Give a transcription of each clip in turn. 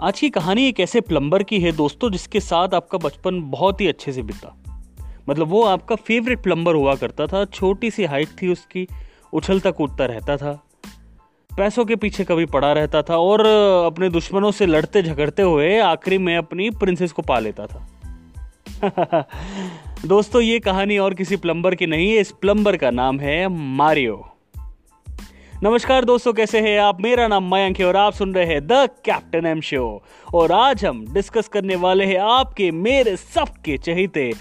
आज की कहानी एक ऐसे प्लम्बर की है दोस्तों, जिसके साथ आपका बचपन बहुत ही अच्छे से बीता। मतलब वो आपका फेवरेट प्लम्बर हुआ करता था, छोटी सी हाइट थी उसकी, उछलता कूदता रहता था, पैसों के पीछे कभी पड़ा रहता था और अपने दुश्मनों से लड़ते झगड़ते हुए आखिरी में अपनी प्रिंसेस को पा लेता था। दोस्तों, ये कहानी और किसी प्लम्बर की नहीं है इस प्लम्बर का नाम है मारियो। नमस्कार दोस्तों, कैसे हैं आप? मेरा नाम मयंक है और आप सुन रहे हैं द कैप्टन एम शो। और आज हम डिस्कस करने वाले हैं आपके, मेरे सबके चहेते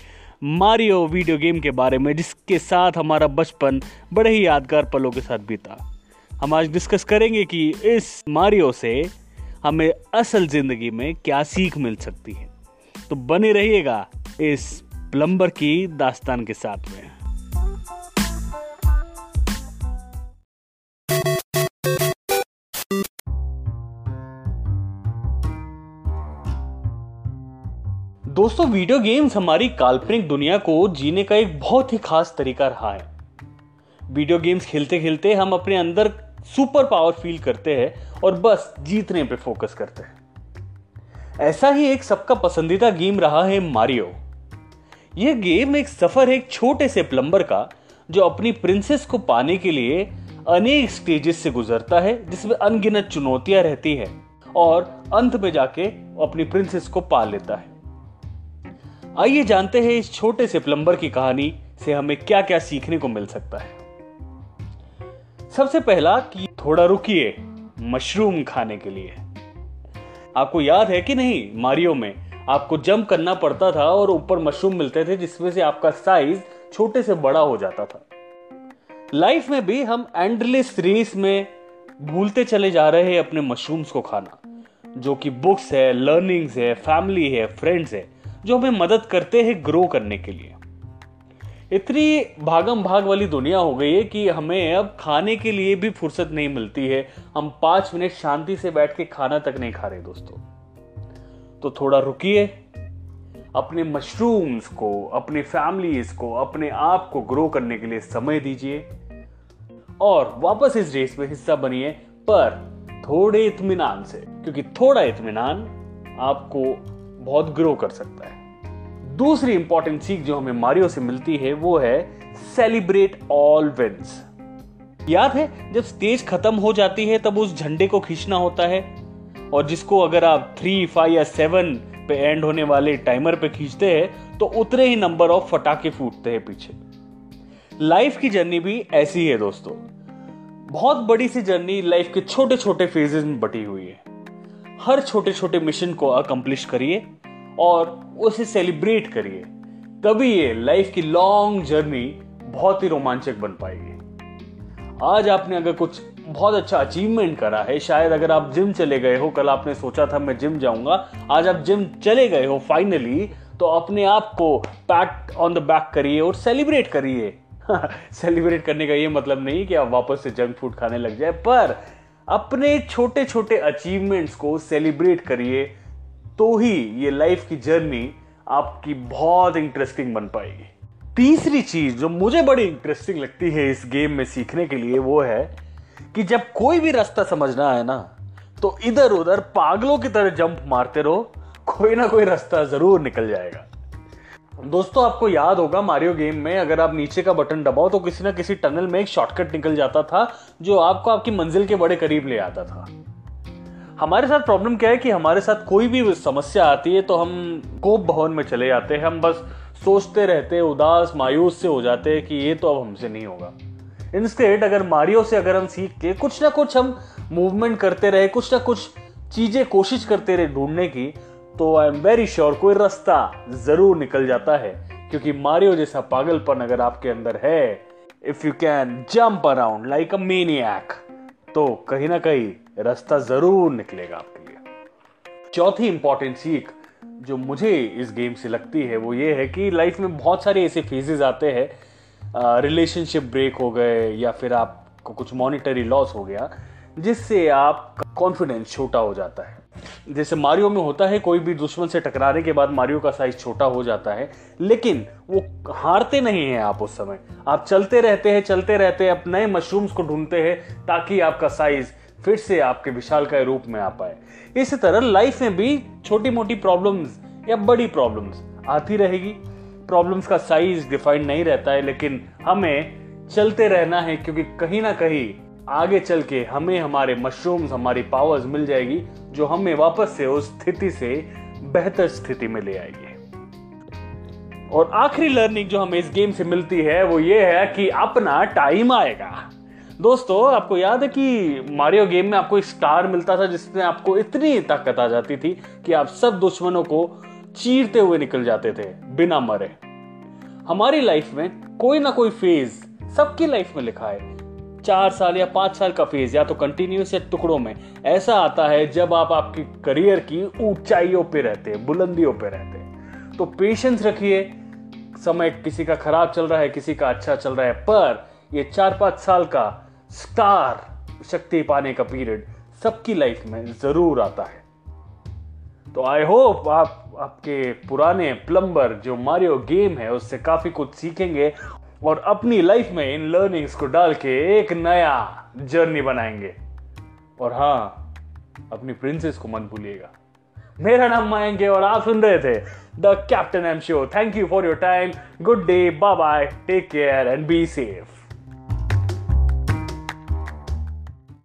मारियो वीडियो गेम के बारे में, जिसके साथ हमारा बचपन बड़े ही यादगार पलों के साथ बीता। हम आज डिस्कस करेंगे कि इस मारियो से हमें असल ज़िंदगी में क्या सीख मिल सकती है। तो बने रहिएगा इस प्लम्बर की दास्तान के साथ में। दोस्तों वीडियो गेम्स हमारी काल्पनिक दुनिया को जीने का एक बहुत ही खास तरीका रहा है। वीडियो गेम्स खेलते खेलते हम अपने अंदर सुपर पावर फील करते हैं और बस जीतने पे फोकस करते हैं। ऐसा ही एक सबका पसंदीदा गेम रहा है मारियो यह गेम एक सफ़र है एक छोटे से प्लम्बर का, जो अपनी प्रिंसेस को पाने के लिए अनेक स्टेजेस से गुजरता है, जिसमें अनगिनत चुनौतियाँ रहती है और अंत में जाके अपनी प्रिंसेस को पा लेता है। आइए जानते हैं इस छोटे से प्लम्बर की कहानी से हमें क्या क्या सीखने को मिल सकता है। सबसे पहला कि थोड़ा रुकिए, मशरूम खाने के लिए। आपको याद है कि नहीं, मारियो में आपको जंप करना पड़ता था और ऊपर मशरूम मिलते थे जिसमें से आपका साइज़ छोटे से बड़ा हो जाता था। लाइफ में भी हम एंडलेस रेस में भूलते चले जा रहे हैं अपने मशरूम्स को खाना, जो कि बुक्स है, लर्निंग्स है, फैमिली है, फ्रेंड्स है। जो हमें मदद करते हैं ग्रो करने के लिए। इतनी भागम भाग वाली दुनिया हो गई है कि हमें अब खाने के लिए भी फुर्सत नहीं मिलती है। हम पाँच मिनट शांति से बैठ के खाना तक नहीं खा रहे दोस्तों। तो थोड़ा रुकिए। अपने मशरूम्स को, अपने फैमिलीज़ को, अपने आप को ग्रो करने के लिए समय दीजिए। और वापस इस रेस में हिस्सा बनिए, पर थोड़े इतमान से, क्योंकि थोड़ा इतमान आपको बहुत ग्रो कर सकता है। दूसरी इंपॉर्टेंट सीख जो हमें मारियो से मिलती है, वो है सेलिब्रेट ऑल विंस याद है, जब स्टेज खत्म हो जाती है, तब उस झंडे को खींचना होता है और जिसको अगर आप थ्री फाइव या सेवन पे एंड होने वाले टाइमर पे खींचते हैं तो उतने ही नंबर ऑफ़ फटाके फूटते हैं पीछे। लाइफ की जर्नी भी ऐसी है दोस्तों। बहुत बड़ी सी जर्नी लाइफ के छोटे छोटे फेजेस में बटी हुई है। हर छोटे छोटे मिशन को अकम्प्लिश करिए। और उसे सेलिब्रेट करिए। तभी ये लाइफ की लॉन्ग जर्नी बहुत ही रोमांचक बन पाएगी। आज आपने अगर कुछ बहुत अच्छा अचीवमेंट करा है, शायद अगर आप जिम चले गए हो, कल आपने सोचा था मैं जिम जाऊँगा, आज आप जिम चले गए हो फाइनली तो अपने आप को पैट ऑन द बैक करिए और सेलिब्रेट करिए। सेलिब्रेट करने का ये मतलब नहीं कि आप वापस से जंक फ़ूड खाने लग जाए, पर अपने छोटे छोटे अचीवमेंट्स को सेलिब्रेट करिए। तो ही ये लाइफ की जर्नी आपकी बहुत इंटरेस्टिंग बन पाएगी। तीसरी चीज़ जो मुझे बड़ी इंटरेस्टिंग लगती है इस गेम में सीखने के लिए वो है कि जब कोई भी रास्ता समझना है ना तो इधर उधर पागलों की तरह जंप मारते रहो, कोई ना कोई रास्ता ज़रूर निकल जाएगा। दोस्तों, आपको याद होगा मारियो गेम में अगर आप नीचे का बटन दबाओ तो किसी ना किसी टनल में एक शॉर्टकट निकल जाता था, जो आपको आपकी मंजिल के बड़े करीब ले आता था। हमारे साथ प्रॉब्लम क्या है कि हमारे साथ कोई भी समस्या आती है तो हम कोप भवन में चले जाते हैं। हम बस सोचते रहते उदास, मायूस से हो जाते हैं कि ये तो अब हमसे नहीं होगा। इंस्टेड अगर मारियो से अगर हम सीख के कुछ ना कुछ हम मूवमेंट करते रहे, कुछ ना कुछ चीज़ें कोशिश करते रहे ढूँढने की तो आई एम वेरी श्योर कोई रास्ता ज़रूर निकल जाता है। क्योंकि मारियो जैसा पागलपन अगर आपके अंदर है if you can jump around like a maniac तो कहीं ना कहीं रास्ता ज़रूर निकलेगा आपके लिए। चौथी इंपॉर्टेंट सीख जो मुझे इस गेम से लगती है, वो ये है कि लाइफ में बहुत सारे ऐसे फेजेज आते हैं। रिलेशनशिप ब्रेक हो गए या फिर आपको कुछ मॉनिटरी लॉस हो गया, जिससे आप कॉन्फिडेंस छोटा हो जाता है। जैसे मारियो में होता है, कोई भी दुश्मन से टकराने के बाद मारियो का साइज़ छोटा हो जाता है, लेकिन वो हारते नहीं हैं आप उस समय। आप चलते रहते हैं, चलते रहते हैं, आप नए मशरूम्स को ढूंढते हैं, ताकि आपका साइज़ फिर से आपके विशाल का रूप में आ पाए। इसी तरह लाइफ में भी छोटी मोटी प्रॉब्लम्स या बड़ी प्रॉब्लम्स आती रहेगी। प्रॉब्लम्स का साइज़ डिफाइंड नहीं रहता है, लेकिन हमें चलते रहना है, क्योंकि कहीं ना कहीं आगे चल के हमें हमारे मशरूम्स हमारी पावर्स मिल जाएगी, जो हमें वापस से उस स्थिति से बेहतर स्थिति में ले आएगी। और आखिरी लर्निंग जो हमें इस गेम से मिलती है, वो ये है कि अपना टाइम आएगा। दोस्तों, आपको याद है कि मारियो गेम में आपको एक स्टार मिलता था जिसमें आपको इतनी ताकत आ जाती थी कि आप सब दुश्मनों को चीरते हुए निकल जाते थे, बिना मरे। हमारी लाइफ में कोई ना कोई फ़ेज़ सबकी लाइफ में लिखा है। चार साल या पाँच साल का फ़ेज़ या तो कंटिन्यूस या टुकड़ों में। ऐसा आता है जब आप आपकी करियर की ऊंचाइयों पे रहते हैं, बुलंदियों पे रहते हैं। तो पेशेंस रखिए। समय किसी का खराब चल रहा है, किसी का अच्छा चल रहा है, पर ये चार पाँच साल का स्टार शक्ति पाने का पीरियड सबकी लाइफ में ज़रूर आता है। तो आई होप आप, आपके पुराने प्लम्बर जो मारियो गेम है, उससे काफ़ी कुछ सीखेंगे और अपनी लाइफ में इन लर्निंग्स को डाल के एक नया जर्नी बनाएँगे। और हाँ अपनी प्रिंसेस को मत भूलिएगा। मेरा नाम माएँगे और आप सुन रहे थे the captain M show thank you for your time good day bye bye take care and be safe